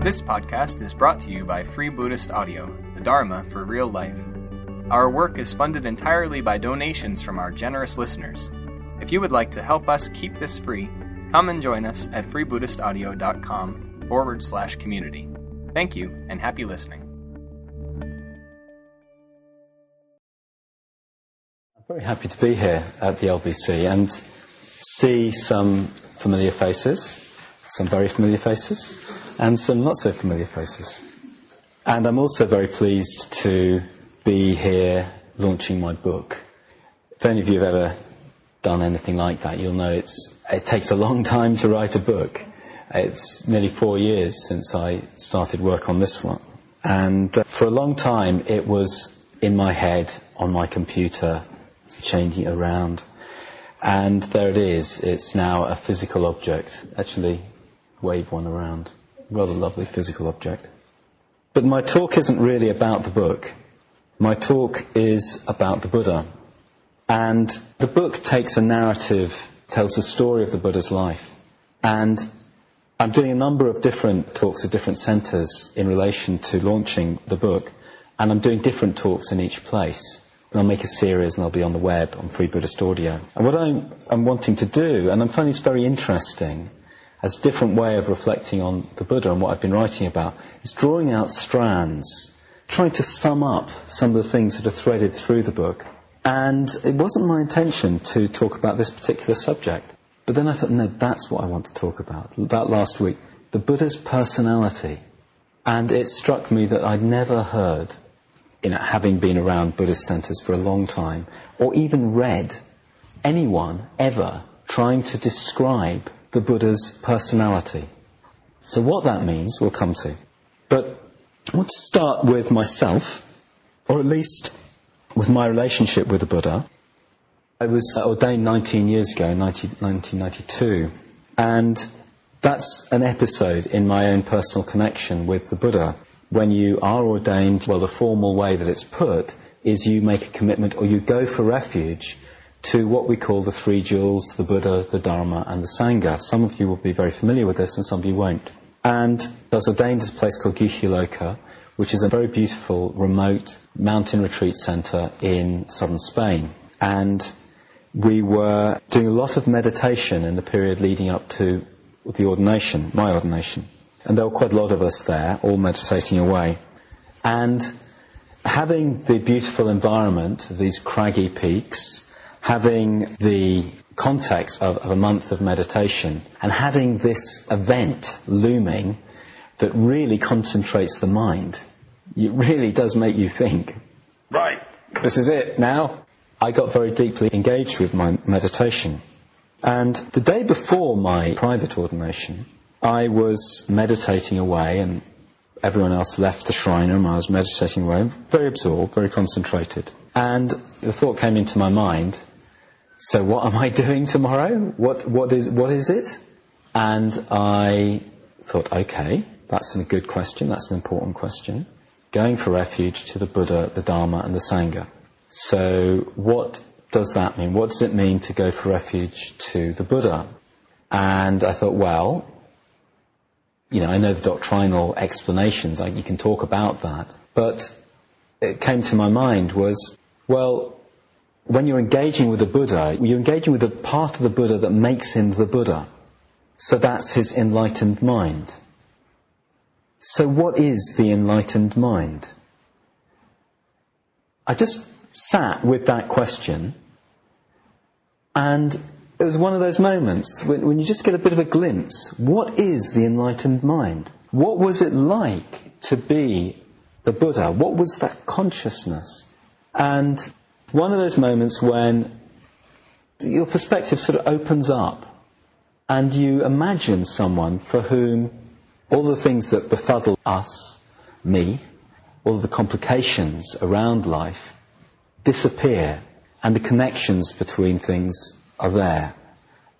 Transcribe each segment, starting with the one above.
This podcast is brought to you by Free Buddhist Audio, the Dharma for real life. Our work is funded entirely by donations from our generous listeners. If you would like to help us keep this free, come and join us at freebuddhistaudio.com forward slash community. Thank you and happy listening. I'm very happy to be here at the LBC and see some familiar faces, some very familiar faces, and some not so familiar faces. And I'm also very pleased to be here launching my book. If any of you have ever done anything like that, you'll know it's, it takes a long time to write a book. It's nearly four years since I started work on this one. And uh, for a long time, it was in my head, on my computer, changing it around. And there it is. It's now a physical object. Actually, wave one around rather lovely physical object. But my talk isn't really about the book. My talk is about the Buddha. And the book takes a narrative, tells a story of the Buddha's life. And I'm doing a number of different talks at different centres in relation to launching the book. And I'm doing different talks in each place. And I'll make a series and they'll be on the web on Free Buddhist Audio. And what I'm, I'm wanting to do, and I'm finding this very interesting, as a different way of reflecting on the Buddha and what I've been writing about, is drawing out strands, trying to sum up some of the things that are threaded through the book. And it wasn't my intention to talk about this particular subject. But then I thought, no, that's what I want to talk about. About last week, the Buddha's personality. And it struck me that I'd never heard, you know, having been around Buddhist centers for a long time, or even read anyone ever trying to describe the Buddha's personality. So, what that means, we'll come to. But I want to start with myself, or at least with my relationship with the Buddha. I was ordained 19 years ago, in 1992, and that's an episode in my own personal connection with the Buddha. When you are ordained, well, the formal way that it's put is you make a commitment or you go for refuge to what we call the three jewels the Buddha, the Dharma, and the Sangha. Some of you will be very familiar with this, and some of you won't. And I was ordained at a place called Guhyaloka which is a very beautiful, remote mountain retreat centre in southern Spain. And we were doing a lot of meditation in the period leading up to the ordination, my ordination. And there were quite a lot of us there, all meditating away. And having the beautiful environment of these craggy peaks, having the context of, of, a month of meditation and having this event looming that really concentrates the mind. It really does make you think, right, this is it now. I got very deeply engaged with my meditation. And the day before my private ordination, I was meditating away and everyone else left the shrine room. I was meditating away, very absorbed, very concentrated. And the thought came into my mind so what am I doing tomorrow? What, what, is, what is it? And I thought, okay, that's a good question, that's an important question. Going for refuge to the Buddha, the Dharma, and the Sangha. So, what does that mean? What does it mean to go for refuge to the Buddha? And I thought, well, you know, I know the doctrinal explanations, you can talk about that, but it came to my mind was, well, when you're engaging with the Buddha, you're engaging with the part of the Buddha that makes him the Buddha. So that's his enlightened mind. So, what is the enlightened mind? I just sat with that question, and it was one of those moments when, when, you just get a bit of a glimpse. What is the enlightened mind? What was it like to be the Buddha? What was that consciousness? And one of those moments when your perspective sort of opens up and you imagine someone for whom all the things that befuddle us, me, all the complications around life disappear and the connections between things are there.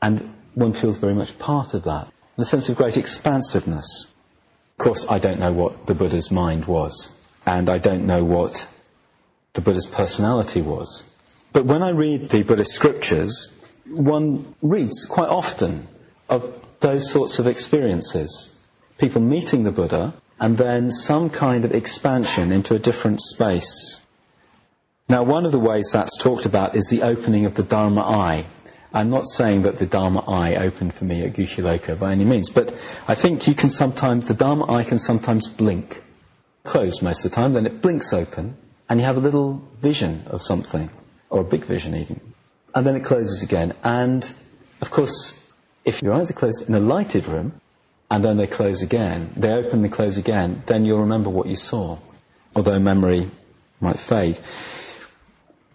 And one feels very much part of that. A sense of great expansiveness. Of course, I don't know what the Buddha's mind was, and I don't know what the Buddha's personality was. But when I read the Buddhist scriptures, one reads quite often of those sorts of experiences. people meeting the Buddha and then some kind of expansion into a different space. Now, one of the ways that's talked about is the opening of the Dharma eye. I'm not saying that the Dharma eye opened for me at Guhyaloka by any means, but I think you can sometimes, the Dharma eye can sometimes blink. Closed most of the time, then it blinks open, and you have a little vision of something, or a big vision even. And then it closes again. And, of course, if your eyes are closed in a lighted room, and then they close again, they open, they close again, then you'll remember what you saw, although memory might fade.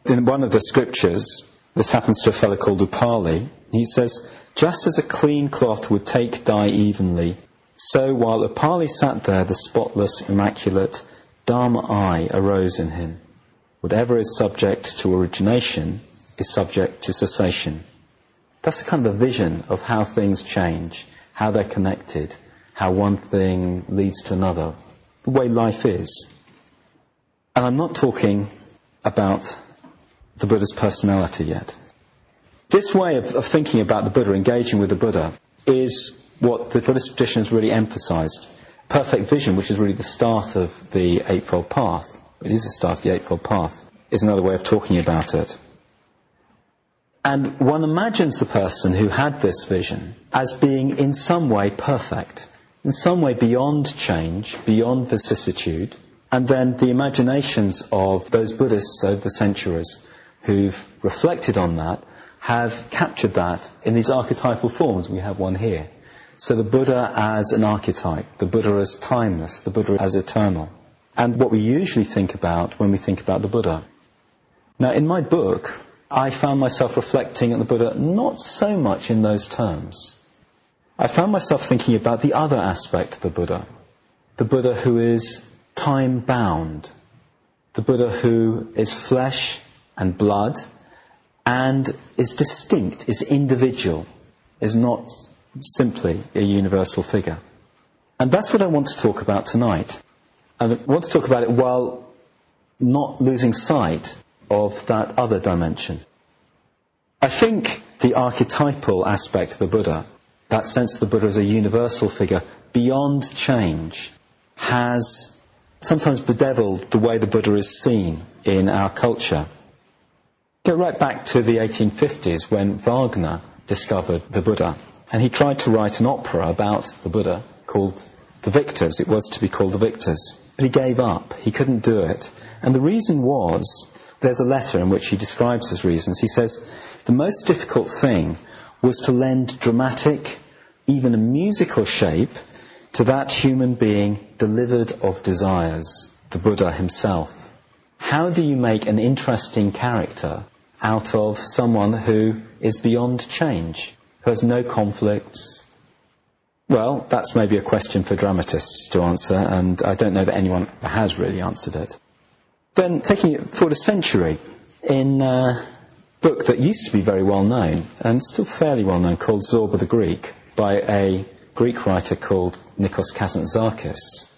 In one of the scriptures, this happens to a fellow called Upali, he says, Just as a clean cloth would take dye evenly, so while Upali sat there, the spotless, immaculate Dharma eye arose in him. Whatever is subject to origination is subject to cessation. That's a kind of a vision of how things change how they're connected, how one thing leads to another, the way life is. And I'm not talking about the Buddha's personality yet. This way of, of thinking about the Buddha, engaging with the Buddha, is what the Buddhist tradition has really emphasized. Perfect vision, which is really the start of the Eightfold Path, it is the start of the Eightfold Path, is another way of talking about it. And one imagines the person who had this vision as being in some way perfect, in some way beyond change, beyond vicissitude. And then the imaginations of those Buddhists over the centuries who've reflected on that have captured that in these archetypal forms. We have one here. So the Buddha as an archetype, the Buddha as timeless, the Buddha as eternal. And what we usually think about when we think about the Buddha. Now, in my book, I found myself reflecting on the Buddha not so much in those terms. I found myself thinking about the other aspect of the Buddha. The Buddha who is time bound. The Buddha who is flesh and blood and is distinct, is individual, is not simply a universal figure. And that's what I want to talk about tonight. And I want to talk about it while not losing sight of that other dimension. I think the archetypal aspect of the Buddha, that sense of the Buddha as a universal figure beyond change, has sometimes bedeviled the way the Buddha is seen in our culture. Go right back to the 1850s when Wagner discovered the Buddha, and he tried to write an opera about the Buddha called The Victors. It was to be called The Victors. But he gave up. He couldn't do it. And the reason was there's a letter in which he describes his reasons. He says, The most difficult thing was to lend dramatic, even a musical shape to that human being delivered of desires, the Buddha himself. How do you make an interesting character out of someone who is beyond change, who has no conflicts? Well, that's maybe a question for dramatists to answer, and I don't know that anyone has really answered it. Then, taking it forward a century, in a book that used to be very well known, and still fairly well known, called Zorba the Greek, by a Greek writer called Nikos Kazantzakis.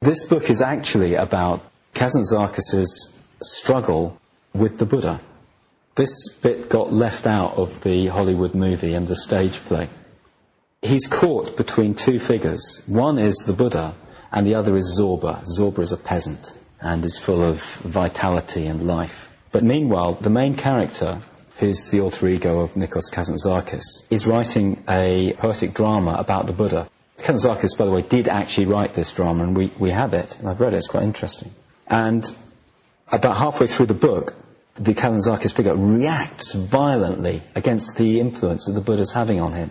This book is actually about Kazantzakis' struggle with the Buddha. This bit got left out of the Hollywood movie and the stage play. He's caught between two figures. One is the Buddha, and the other is Zorba. Zorba is a peasant and is full of vitality and life. But meanwhile, the main character, who's the alter ego of Nikos Kazantzakis, is writing a poetic drama about the Buddha. Kazantzakis, by the way, did actually write this drama, and we, we have it. I've read it, it's quite interesting. And about halfway through the book, the Kazantzakis figure reacts violently against the influence that the Buddha's having on him.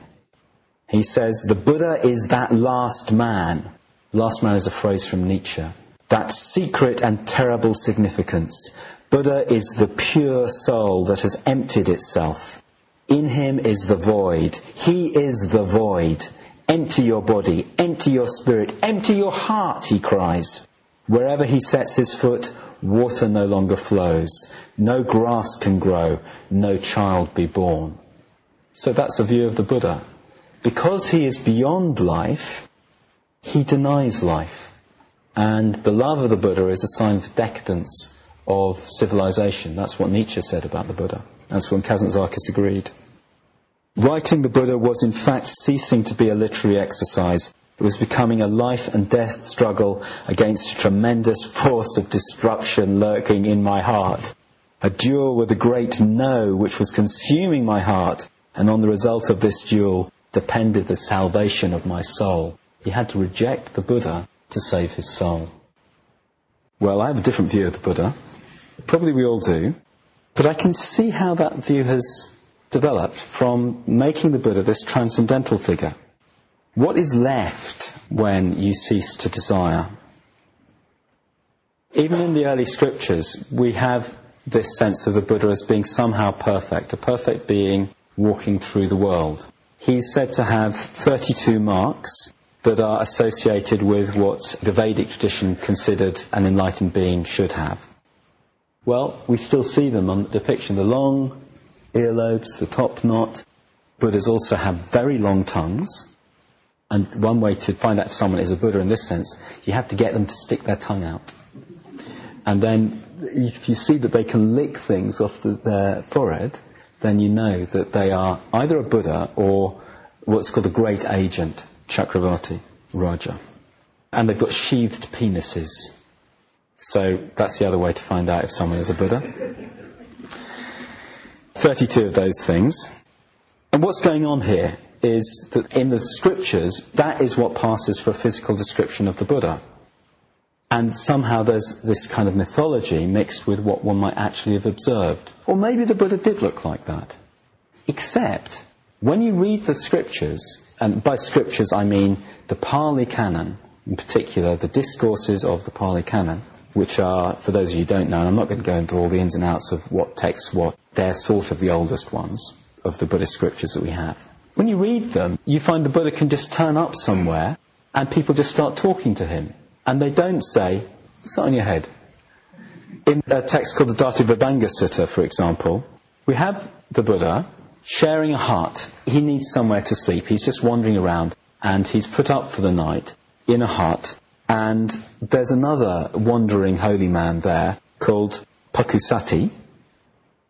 He says, The Buddha is that last man. Last man is a phrase from Nietzsche that secret and terrible significance. Buddha is the pure soul that has emptied itself. In him is the void. He is the void. Empty your body, empty your spirit, empty your heart, he cries. Wherever he sets his foot, water no longer flows. No grass can grow, no child be born. So that's a view of the Buddha. Because he is beyond life, he denies life. And the love of the Buddha is a sign of decadence of civilization. That's what Nietzsche said about the Buddha. That's when Kazantzakis agreed. Writing the Buddha was in fact ceasing to be a literary exercise. It was becoming a life and death struggle against a tremendous force of destruction lurking in my heart. A duel with the great no which was consuming my heart, and on the result of this duel depended the salvation of my soul. He had to reject the Buddha to save his soul. Well, I have a different view of the Buddha. Probably we all do. But I can see how that view has developed from making the Buddha this transcendental figure. What is left when you cease to desire? Even in the early scriptures, we have this sense of the Buddha as being somehow perfect, a perfect being walking through the world. He's said to have 32 marks that are associated with what the Vedic tradition considered an enlightened being should have. Well, we still see them on the depiction. The long earlobes, the top knot. Buddhas also have very long tongues. And one way to find out if someone is a Buddha in this sense, you have to get them to stick their tongue out. And then if you see that they can lick things off the, their forehead, then you know that they are either a Buddha or what's called a great agent, Chakravarti, Raja. And they've got sheathed penises. So that's the other way to find out if someone is a Buddha. 32 of those things. And what's going on here is that in the scriptures, that is what passes for a physical description of the Buddha. And somehow there's this kind of mythology mixed with what one might actually have observed. Or maybe the Buddha did look like that. Except, when you read the scriptures, and by scriptures I mean the Pali Canon, in particular the discourses of the Pali Canon, which are, for those of you who don't know, and I'm not going to go into all the ins and outs of what texts what, they're sort of the oldest ones of the Buddhist scriptures that we have. When you read them, you find the Buddha can just turn up somewhere and people just start talking to him. And they don't say, What's that on your head? In a text called the Dhatuvibhanga Sutta, for example, we have the Buddha sharing a hut. He needs somewhere to sleep. He's just wandering around and he's put up for the night in a hut. And there's another wandering holy man there called Pukkusati.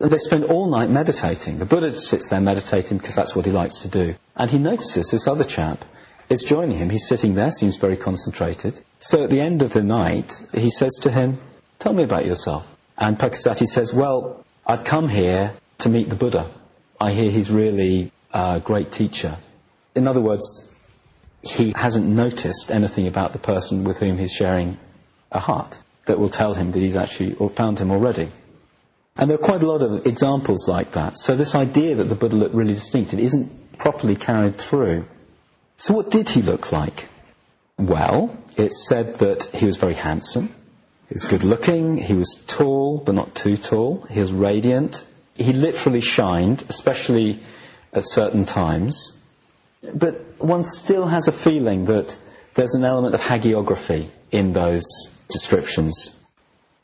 They spend all night meditating. The Buddha sits there meditating because that's what he likes to do. And he notices this other chap is joining him. He's sitting there, seems very concentrated. So at the end of the night, he says to him, Tell me about yourself. And Pukkusati says, Well, I've come here to meet the Buddha. I hear he's really a great teacher. In other words, he hasn't noticed anything about the person with whom he's sharing a heart that will tell him that he's actually found him already. And there are quite a lot of examples like that. So this idea that the Buddha looked really distinct, it isn't properly carried through. So what did he look like? Well, it's said that he was very handsome, he was good looking, he was tall, but not too tall, he was radiant, he literally shined, especially at certain times. But one still has a feeling that there's an element of hagiography in those descriptions.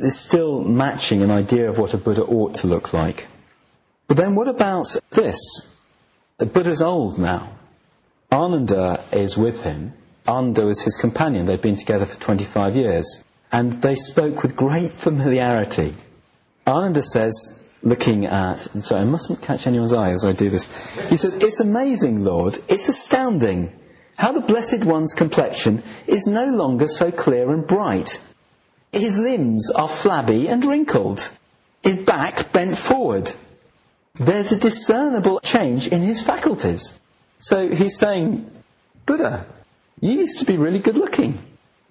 It's still matching an idea of what a Buddha ought to look like. But then what about this? The Buddha's old now. Ananda is with him. Ananda is his companion. They've been together for 25 years. And they spoke with great familiarity. Ananda says, looking at, so I mustn't catch anyone's eye as I do this. He says, It's amazing, Lord, it's astounding how the Blessed One's complexion is no longer so clear and bright. His limbs are flabby and wrinkled, his back bent forward. There's a discernible change in his faculties. So he's saying, Buddha, you used to be really good looking.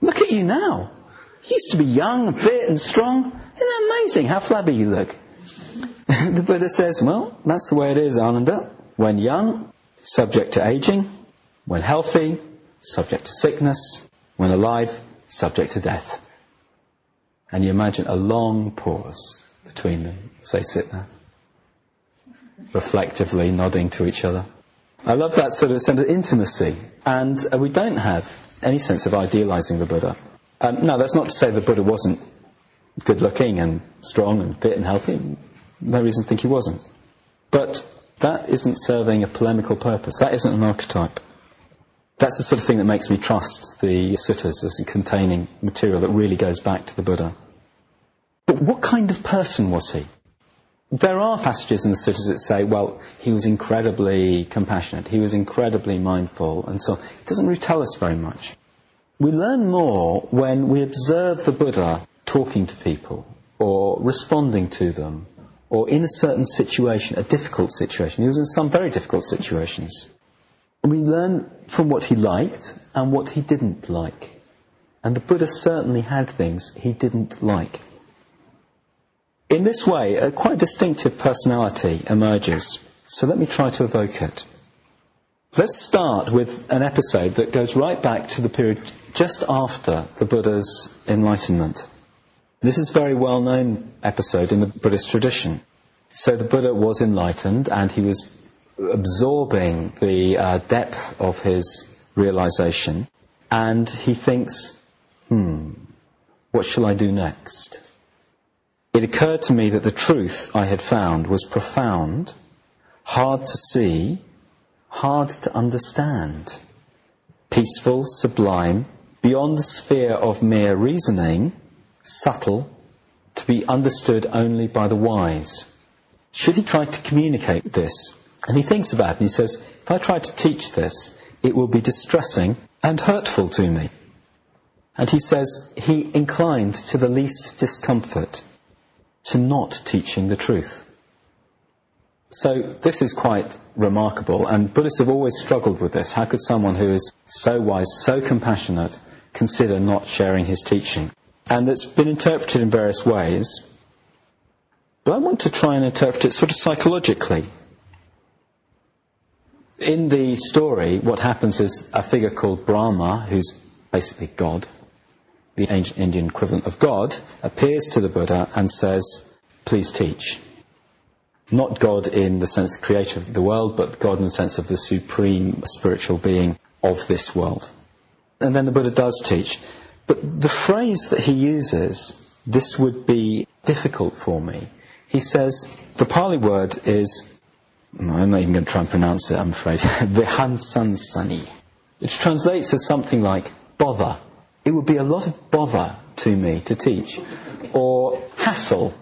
Look at you now. You used to be young and fit and strong. Isn't that amazing how flabby you look? the Buddha says, well, that's the way it is, Ananda. When young, subject to aging. When healthy, subject to sickness. When alive, subject to death. And you imagine a long pause between them as they sit there, reflectively nodding to each other. I love that sort of sense of intimacy. And uh, we don't have any sense of idealizing the Buddha. Um, no, that's not to say the Buddha wasn't good looking and strong and fit and healthy no reason to think he wasn't. But that isn't serving a polemical purpose. That isn't an archetype. That's the sort of thing that makes me trust the suttas as containing material that really goes back to the Buddha. But what kind of person was he? There are passages in the suttas that say, well, he was incredibly compassionate, he was incredibly mindful, and so on. It doesn't really tell us very much. We learn more when we observe the Buddha talking to people, or responding to them, or in a certain situation, a difficult situation. He was in some very difficult situations. We learn from what he liked and what he didn't like. And the Buddha certainly had things he didn't like. In this way, a quite distinctive personality emerges. So let me try to evoke it. Let's start with an episode that goes right back to the period just after the Buddha's enlightenment. This is a very well known episode in the Buddhist tradition. So the Buddha was enlightened and he was absorbing the uh, depth of his realization and he thinks, hmm, what shall I do next? It occurred to me that the truth I had found was profound, hard to see, hard to understand, peaceful, sublime, beyond the sphere of mere reasoning, subtle, to be understood only by the wise. Should he try to communicate this? And he thinks about it and he says, if I try to teach this, it will be distressing and hurtful to me. And he says he inclined to the least discomfort to not teaching the truth. So this is quite remarkable, and Buddhists have always struggled with this. How could someone who is so wise, so compassionate, consider not sharing his teaching? And it's been interpreted in various ways. But I want to try and interpret it sort of psychologically. In the story, what happens is a figure called Brahma, who's basically God, the ancient Indian equivalent of God, appears to the Buddha and says, Please teach. Not God in the sense of creator of the world, but God in the sense of the supreme spiritual being of this world. And then the Buddha does teach. But the phrase that he uses, this would be difficult for me. He says, the Pali word is, I'm not even going to try and pronounce it, I'm afraid, vihansansani, which translates as something like bother it would be a lot of bother to me to teach. Or hassle,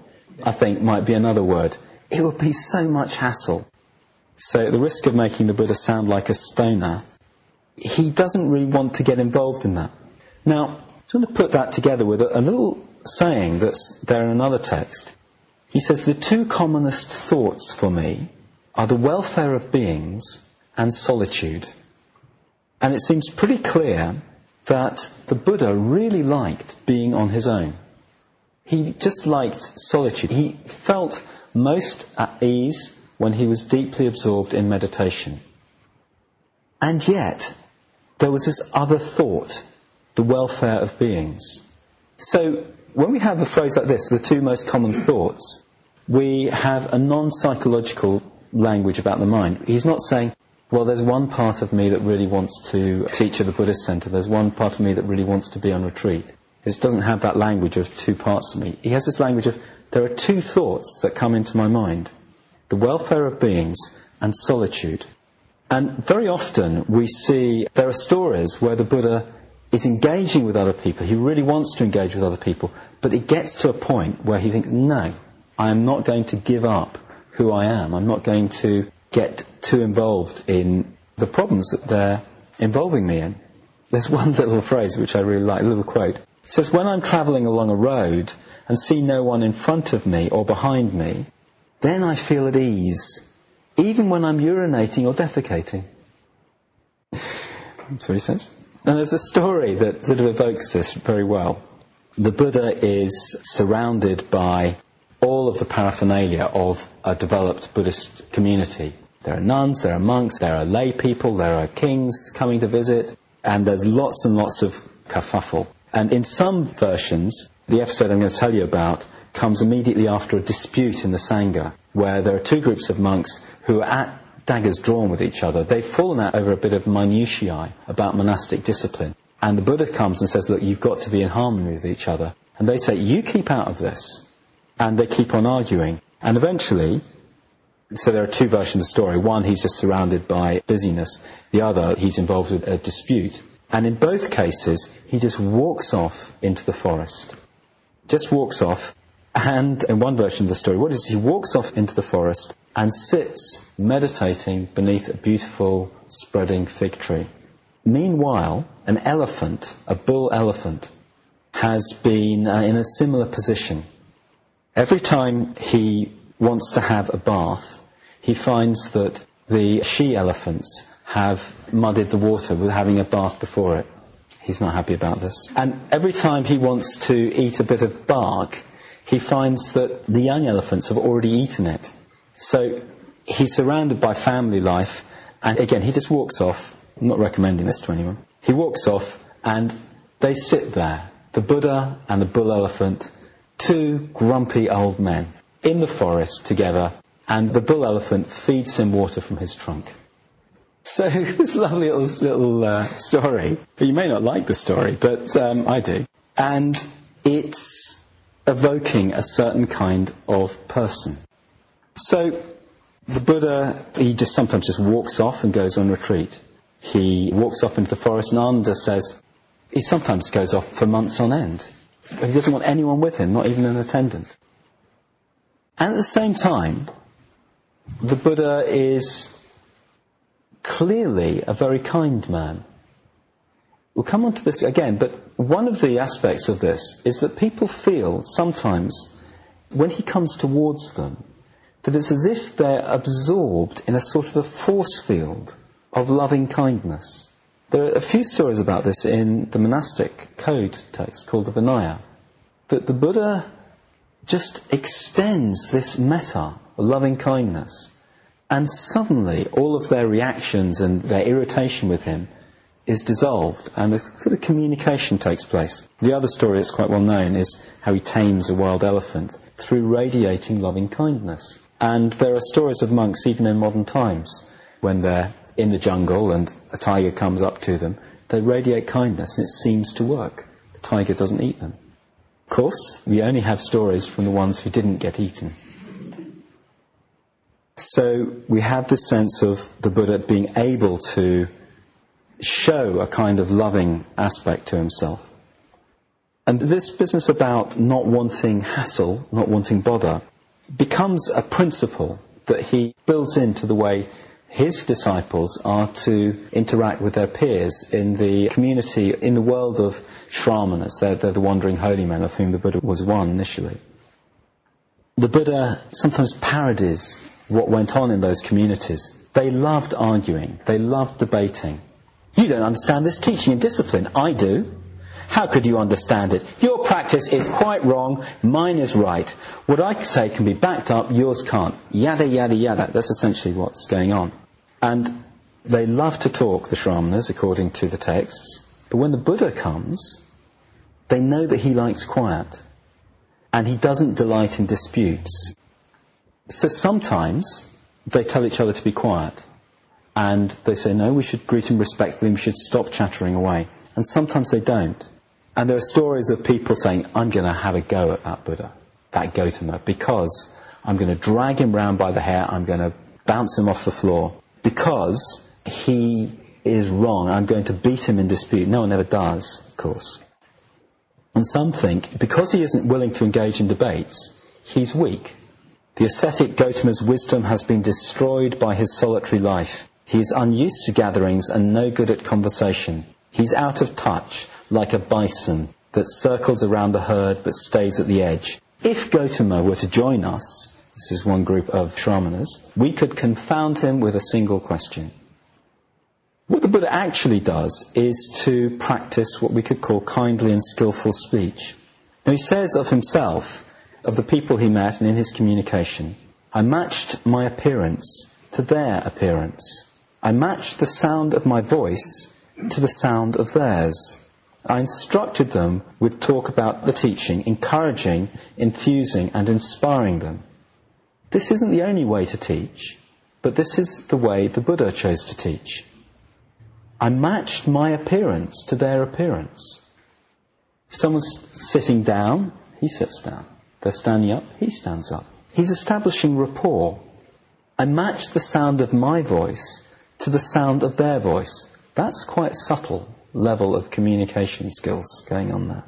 I think, might be another word. It would be so much hassle. So, at the risk of making the Buddha sound like a stoner, he doesn't really want to get involved in that. Now, I want to put that together with a, a little saying that's there in another text. He says, The two commonest thoughts for me are the welfare of beings and solitude. And it seems pretty clear that the Buddha really liked being on his own. He just liked solitude. He felt most at ease when he was deeply absorbed in meditation. And yet, there was this other thought, the welfare of beings. So, when we have a phrase like this, the two most common thoughts, we have a non psychological language about the mind. He's not saying, well, there's one part of me that really wants to teach at the Buddhist center. There's one part of me that really wants to be on retreat. This doesn't have that language of two parts of me. He has this language of there are two thoughts that come into my mind the welfare of beings and solitude. And very often we see there are stories where the Buddha is engaging with other people. He really wants to engage with other people, but it gets to a point where he thinks, no, I am not going to give up who I am. I'm not going to get too involved in the problems that they're involving me in. There's one little phrase which I really like, a little quote. It says, When I'm travelling along a road and see no one in front of me or behind me, then I feel at ease, even when I'm urinating or defecating. That's what he says. And there's a story that sort of evokes this very well. The Buddha is surrounded by all of the paraphernalia of a developed Buddhist community. There are nuns, there are monks, there are lay people, there are kings coming to visit, and there's lots and lots of kerfuffle. And in some versions, the episode I'm going to tell you about comes immediately after a dispute in the Sangha, where there are two groups of monks who are at daggers drawn with each other. They've fallen out over a bit of minutiae about monastic discipline. And the Buddha comes and says, Look, you've got to be in harmony with each other. And they say, You keep out of this and they keep on arguing. And eventually, so there are two versions of the story. One, he's just surrounded by busyness. The other, he's involved with a dispute. And in both cases, he just walks off into the forest. Just walks off, And in one version of the story, what is he walks off into the forest and sits meditating beneath a beautiful spreading fig tree. Meanwhile, an elephant, a bull elephant, has been uh, in a similar position. Every time he wants to have a bath, he finds that the she elephants have muddied the water with having a bath before it. He's not happy about this. And every time he wants to eat a bit of bark, he finds that the young elephants have already eaten it. So he's surrounded by family life, and again, he just walks off. I'm not recommending this to anyone. He walks off, and they sit there the Buddha and the bull elephant, two grumpy old men, in the forest together, and the bull elephant feeds him water from his trunk. So, this lovely little, little uh, story, you may not like the story, but um, I do. And it's evoking a certain kind of person. So the Buddha, he just sometimes just walks off and goes on retreat. He walks off into the forest, and Ananda says he sometimes goes off for months on end. He doesn't want anyone with him, not even an attendant. And at the same time, the Buddha is clearly a very kind man. We'll come on to this again, but one of the aspects of this is that people feel sometimes when he comes towards them that it's as if they're absorbed in a sort of a force field of loving kindness. There are a few stories about this in the monastic code text called the Vinaya, that the Buddha just extends this metta, loving kindness, and suddenly all of their reactions and their irritation with him is dissolved and a sort of communication takes place. The other story that's quite well known is how he tames a wild elephant through radiating loving kindness. And there are stories of monks, even in modern times, when they're in the jungle and a tiger comes up to them, they radiate kindness and it seems to work. The tiger doesn't eat them. Of course, we only have stories from the ones who didn't get eaten. So we have this sense of the Buddha being able to show a kind of loving aspect to himself. And this business about not wanting hassle, not wanting bother, becomes a principle that he builds into the way his disciples are to interact with their peers in the community, in the world of Shramanas. They're, they're the wandering holy men of whom the Buddha was one initially. The Buddha sometimes parodies what went on in those communities. They loved arguing, they loved debating, you don't understand this teaching and discipline. I do. How could you understand it? Your practice is quite wrong, mine is right. What I say can be backed up, yours can't. Yada, yada, yada. That's essentially what's going on. And they love to talk, the Shramanas, according to the texts. But when the Buddha comes, they know that he likes quiet. And he doesn't delight in disputes. So sometimes they tell each other to be quiet and they say, no, we should greet him respectfully, we should stop chattering away. And sometimes they don't. And there are stories of people saying, I'm going to have a go at that Buddha, that Gotama, because I'm going to drag him round by the hair, I'm going to bounce him off the floor, because he is wrong, I'm going to beat him in dispute. No one ever does, of course. And some think, because he isn't willing to engage in debates, he's weak. The ascetic Gotama's wisdom has been destroyed by his solitary life. He is unused to gatherings and no good at conversation. He's out of touch, like a bison that circles around the herd but stays at the edge. If Gotama were to join us, this is one group of Shramanas, we could confound him with a single question. What the Buddha actually does is to practice what we could call kindly and skillful speech. Now he says of himself, of the people he met and in his communication, I matched my appearance to their appearance. I matched the sound of my voice to the sound of theirs. I instructed them with talk about the teaching, encouraging, enthusing, and inspiring them. This isn't the only way to teach, but this is the way the Buddha chose to teach. I matched my appearance to their appearance. If someone's sitting down, he sits down. They're standing up, he stands up. He's establishing rapport. I match the sound of my voice to the sound of their voice. That's quite subtle level of communication skills going on there.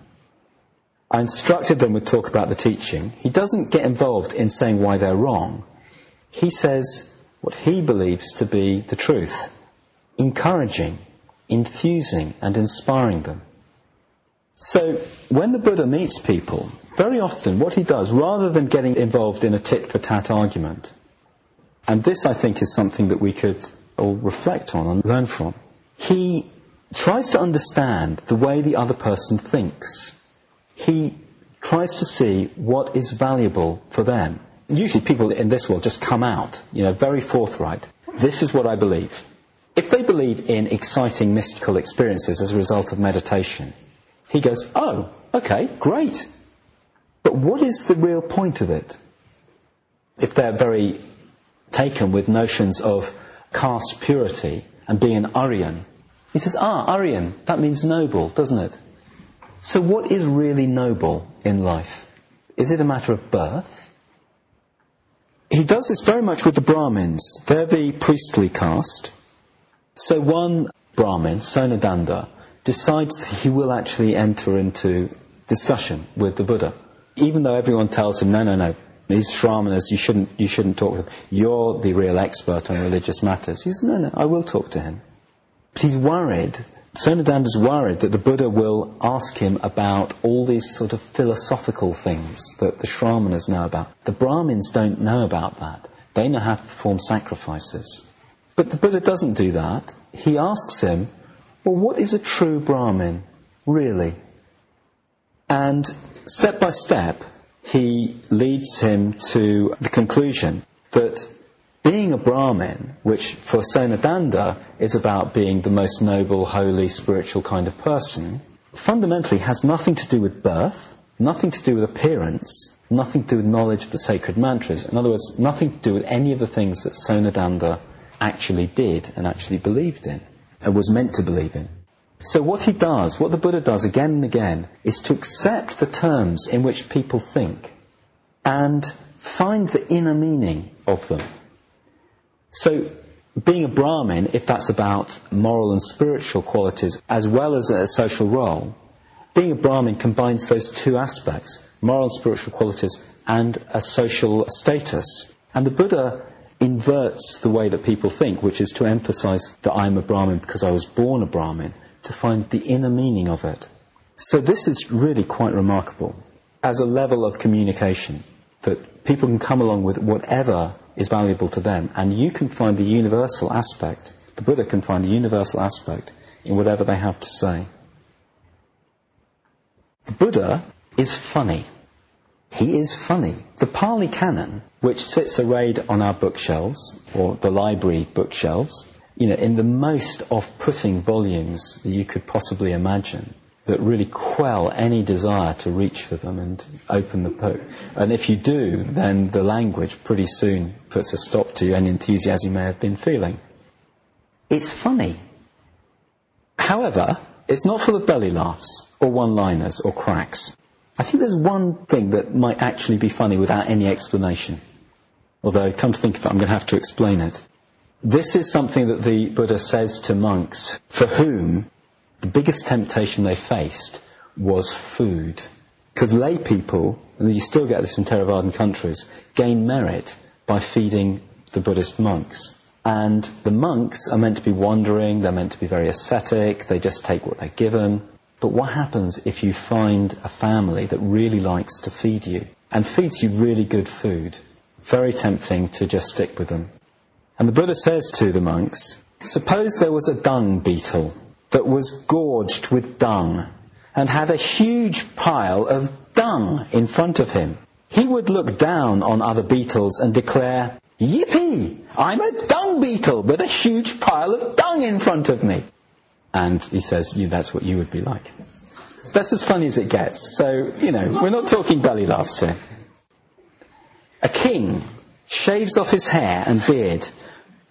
I instructed them with talk about the teaching. He doesn't get involved in saying why they're wrong. He says what he believes to be the truth, encouraging, infusing, and inspiring them. So, when the Buddha meets people, very often what he does, rather than getting involved in a tit for tat argument, and this I think is something that we could all reflect on and learn from, he tries to understand the way the other person thinks he tries to see what is valuable for them. Usually people in this world just come out, you know, very forthright. This is what I believe. If they believe in exciting mystical experiences as a result of meditation, he goes, oh, okay, great. But what is the real point of it? If they're very taken with notions of caste purity and being an Aryan, he says, ah, Aryan, that means noble, doesn't it? So, what is really noble in life? Is it a matter of birth? He does this very much with the Brahmins. They're the priestly caste. So, one Brahmin, Sonadanda, decides he will actually enter into discussion with the Buddha. Even though everyone tells him, no, no, no, these Shramana's, you shouldn't, you shouldn't talk to them. You're the real expert on religious matters. He says, no, no, I will talk to him. But he's worried Sonadanda is worried that the Buddha will ask him about all these sort of philosophical things that the Shramanas know about. The Brahmins don't know about that. They know how to perform sacrifices. But the Buddha doesn't do that. He asks him, well, what is a true Brahmin, really? And step by step, he leads him to the conclusion that being a Brahmin, which for Sonadanda is about being the most noble, holy, spiritual kind of person, fundamentally has nothing to do with birth, nothing to do with appearance, nothing to do with knowledge of the sacred mantras. In other words, nothing to do with any of the things that Sonadanda actually did and actually believed in, and was meant to believe in. So, what he does, what the Buddha does again and again, is to accept the terms in which people think and find the inner meaning of them. So, being a Brahmin, if that's about moral and spiritual qualities as well as a social role, being a Brahmin combines those two aspects moral and spiritual qualities and a social status. And the Buddha inverts the way that people think, which is to emphasize that I'm a Brahmin because I was born a Brahmin, to find the inner meaning of it. So, this is really quite remarkable as a level of communication that people can come along with whatever is valuable to them. And you can find the universal aspect, the Buddha can find the universal aspect in whatever they have to say. The Buddha is funny. He is funny. The Pali Canon, which sits arrayed on our bookshelves, or the library bookshelves, you know, in the most off-putting volumes that you could possibly imagine, that really quell any desire to reach for them and open the book. And if you do, then the language pretty soon puts a stop to any enthusiasm you may have been feeling. It's funny. However, it's not full of belly laughs or one liners or cracks. I think there's one thing that might actually be funny without any explanation. Although, come to think of it, I'm going to have to explain it. This is something that the Buddha says to monks for whom the biggest temptation they faced was food. Because lay people, and you still get this in Theravadan countries, gain merit by feeding the Buddhist monks. And the monks are meant to be wandering, they're meant to be very ascetic, they just take what they're given. But what happens if you find a family that really likes to feed you and feeds you really good food? Very tempting to just stick with them. And the Buddha says to the monks, suppose there was a dung beetle that was gorged with dung and had a huge pile of dung in front of him. He would look down on other beetles and declare, Yippee! I'm a dung beetle with a huge pile of dung in front of me. And he says, that's what you would be like. That's as funny as it gets. So, you know, we're not talking belly laughs here. A king shaves off his hair and beard,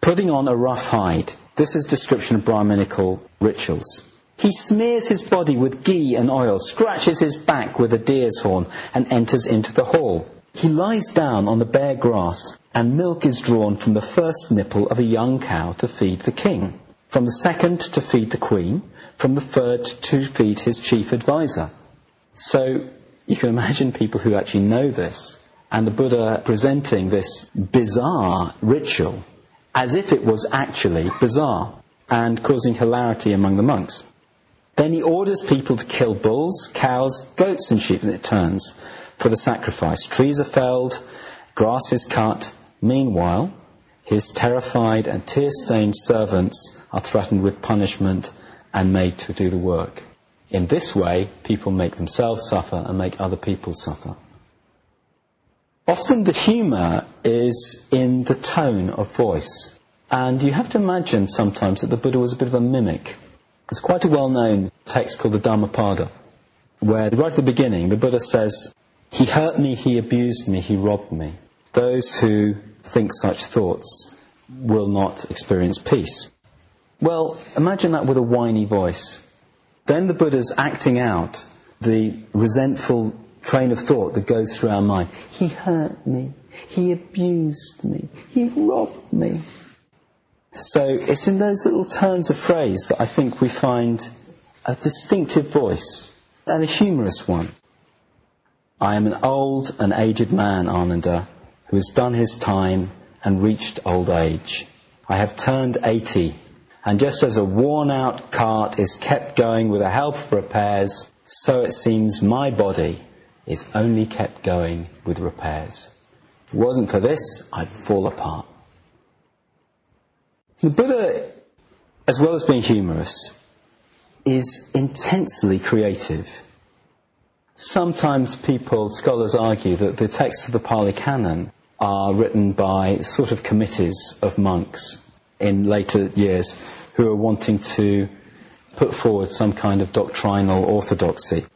putting on a rough hide this is description of Brahminical rituals. He smears his body with ghee and oil, scratches his back with a deer's horn, and enters into the hall. He lies down on the bare grass, and milk is drawn from the first nipple of a young cow to feed the king, from the second to feed the queen, from the third to feed his chief adviser. So You can imagine people who actually know this, and the Buddha presenting this bizarre ritual as if it was actually bizarre and causing hilarity among the monks. Then he orders people to kill bulls, cows, goats, and sheep, and it turns, for the sacrifice. Trees are felled, grass is cut. Meanwhile, his terrified and tear stained servants are threatened with punishment and made to do the work. In this way, people make themselves suffer and make other people suffer. Often the humour is in the tone of voice. And you have to imagine sometimes that the Buddha was a bit of a mimic. There's quite a well known text called the Dhammapada, where right at the beginning the Buddha says, He hurt me, he abused me, he robbed me. Those who think such thoughts will not experience peace. Well, imagine that with a whiny voice. Then the Buddha's acting out the resentful train of thought that goes through our mind. He hurt me. He abused me. He robbed me. So it's in those little turns of phrase that I think we find a distinctive voice and a humorous one. I am an old and aged man, Ananda, who has done his time and reached old age. I have turned 80, and just as a worn out cart is kept going with the help of repairs, so it seems my body is only kept going with repairs. If it wasn't for this, I'd fall apart. The Buddha, as well as being humorous, is intensely creative. Sometimes people, scholars argue that the texts of the Pali Canon are written by sort of committees of monks in later years who are wanting to put forward some kind of doctrinal orthodoxy.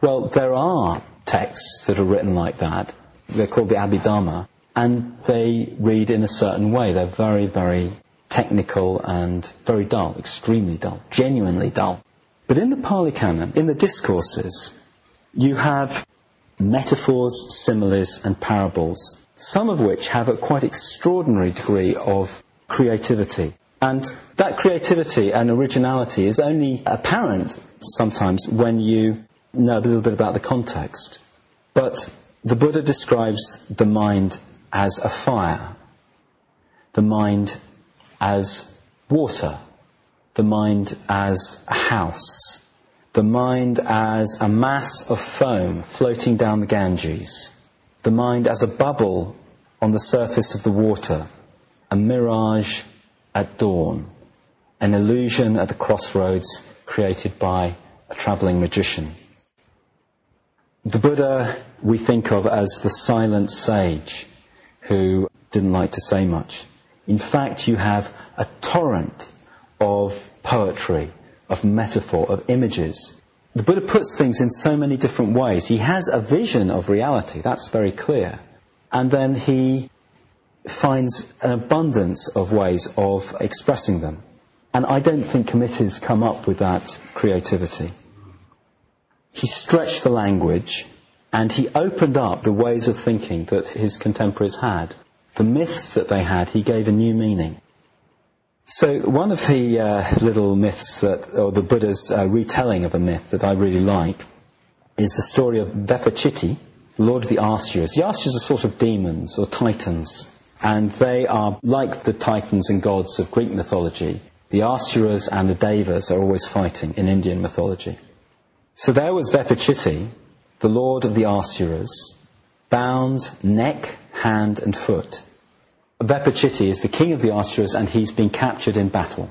Well, there are texts that are written like that. They're called the Abhidharma, and they read in a certain way. They're very, very technical and very dull, extremely dull, genuinely dull. But in the Pali Canon, in the discourses, you have metaphors, similes, and parables some of which have a quite extraordinary degree of creativity. And that creativity and originality is only apparent sometimes when you know a little bit about the context. But the Buddha describes the mind as a fire, the mind as water, the mind as a house, the mind as a mass of foam floating down the Ganges the mind as a bubble on the surface of the water, a mirage at dawn, an illusion at the crossroads created by a travelling magician. The Buddha we think of as the silent sage who didn't like to say much. In fact, you have a torrent of poetry, of metaphor, of images the Buddha puts things in so many different ways. He has a vision of reality, that's very clear. And then he finds an abundance of ways of expressing them. And I don't think committees come up with that creativity. He stretched the language and he opened up the ways of thinking that his contemporaries had. The myths that they had, he gave a new meaning. So, one of the uh, little myths that, or the Buddha's uh, retelling of a myth that I really like, is the story of Vepachitti, lord of the Asuras. The Asuras are sort of demons or titans, and they are like the titans and gods of Greek mythology. The Asuras and the Devas are always fighting in Indian mythology. So there was Vepachitti, the lord of the Asuras, bound neck, hand, and foot Vepachitti is the king of the Asuras and he's been captured in battle.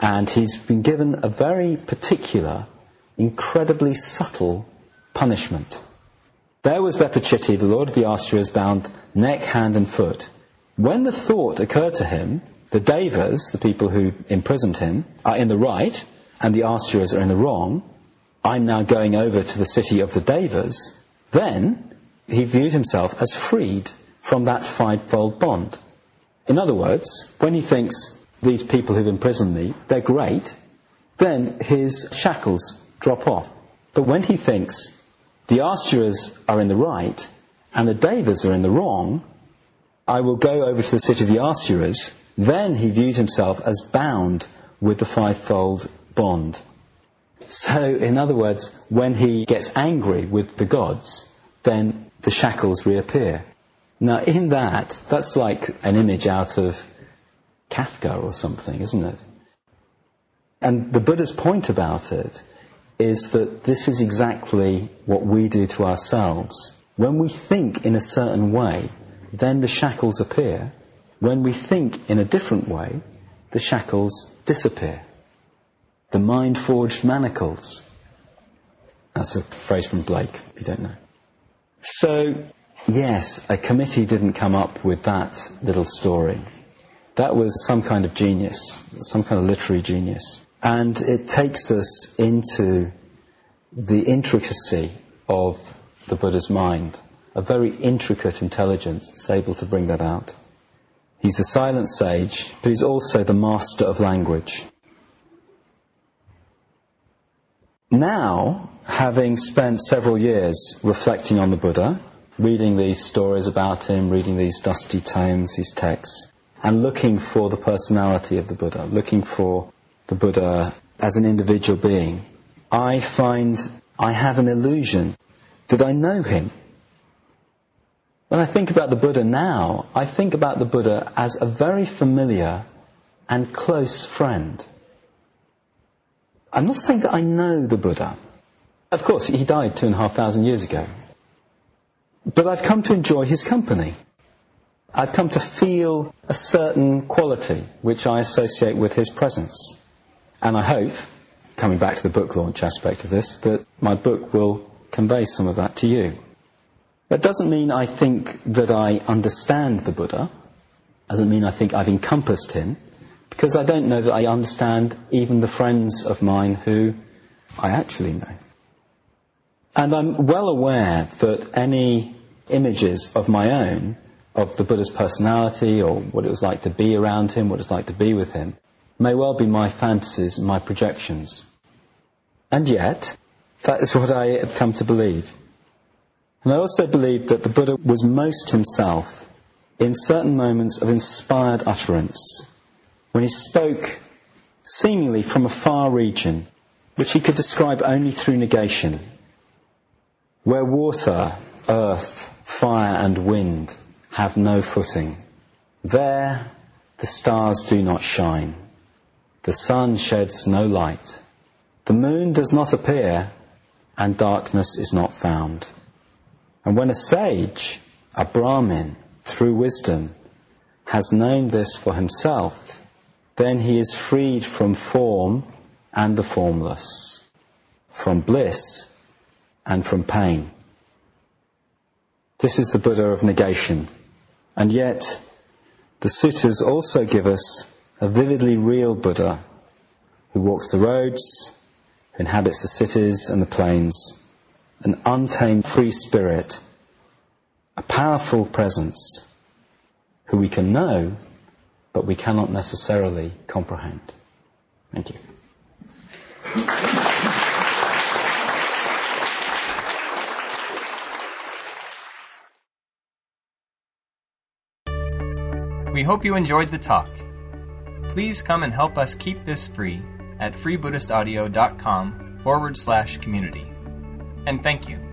And he's been given a very particular, incredibly subtle punishment. There was Vepachitti, the lord of the Asuras, bound neck, hand, and foot. When the thought occurred to him, the Devas, the people who imprisoned him, are in the right, and the Asuras are in the wrong, I'm now going over to the city of the Devas, then he viewed himself as freed from that fivefold bond. In other words, when he thinks these people who've imprisoned me, they're great, then his shackles drop off. But when he thinks the Asuras are in the right and the Devas are in the wrong, I will go over to the city of the Asuras, then he viewed himself as bound with the fivefold bond. So, in other words, when he gets angry with the gods, then the shackles reappear. Now, in that, that's like an image out of Kafka or something, isn't it? And the Buddha's point about it is that this is exactly what we do to ourselves. When we think in a certain way, then the shackles appear. When we think in a different way, the shackles disappear. The mind forged manacles. That's a phrase from Blake, if you don't know. So, yes, a committee didn't come up with that little story. That was some kind of genius, some kind of literary genius. And it takes us into the intricacy of the Buddha's mind, a very intricate intelligence that's able to bring that out. He's a silent sage, but he's also the master of language. Now, having spent several years reflecting on the Buddha, reading these stories about him, reading these dusty tomes, these texts, and looking for the personality of the Buddha, looking for the Buddha as an individual being, I find I have an illusion that I know him. When I think about the Buddha now, I think about the Buddha as a very familiar and close friend. I'm not saying that I know the Buddha. Of course, he died two and a half thousand years ago. But I've come to enjoy his company. I've come to feel a certain quality which I associate with his presence. And I hope, coming back to the book launch aspect of this, that my book will convey some of that to you. That doesn't mean I think that I understand the Buddha, doesn't mean I think I've encompassed him, because I don't know that I understand even the friends of mine who I actually know. And I'm well aware that any images of my own of the Buddha's personality or what it was like to be around him, what it's like to be with him, may well be my fantasies my projections. And yet, that is what I have come to believe. And I also believe that the Buddha was most himself in certain moments of inspired utterance when he spoke seemingly from a far region, which he could describe only through negation, where water, earth, fire, and wind have no footing. There the stars do not shine, the sun sheds no light, the moon does not appear, and darkness is not found. And when a sage, a Brahmin, through wisdom, has known this for himself, then he is freed from form and the formless, from bliss and from pain. This is the Buddha of negation. And yet, the suttas also give us a vividly real Buddha who walks the roads, who inhabits the cities and the plains, an untamed free spirit, a powerful presence who we can know but we cannot necessarily comprehend. Thank you. We hope you enjoyed the talk. Please come and help us keep this free at freebuddhistaudio.com forward slash community. And thank you.